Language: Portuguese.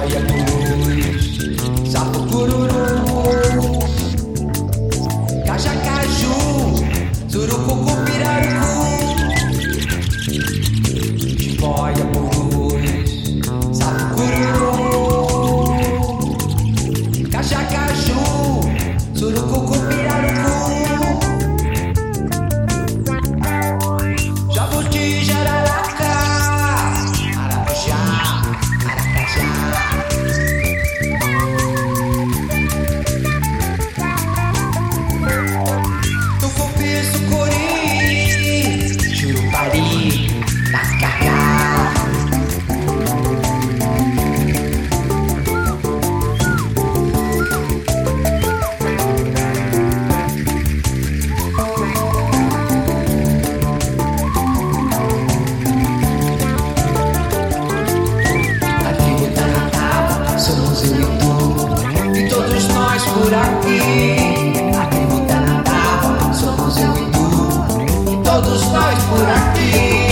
fire estás por aqui.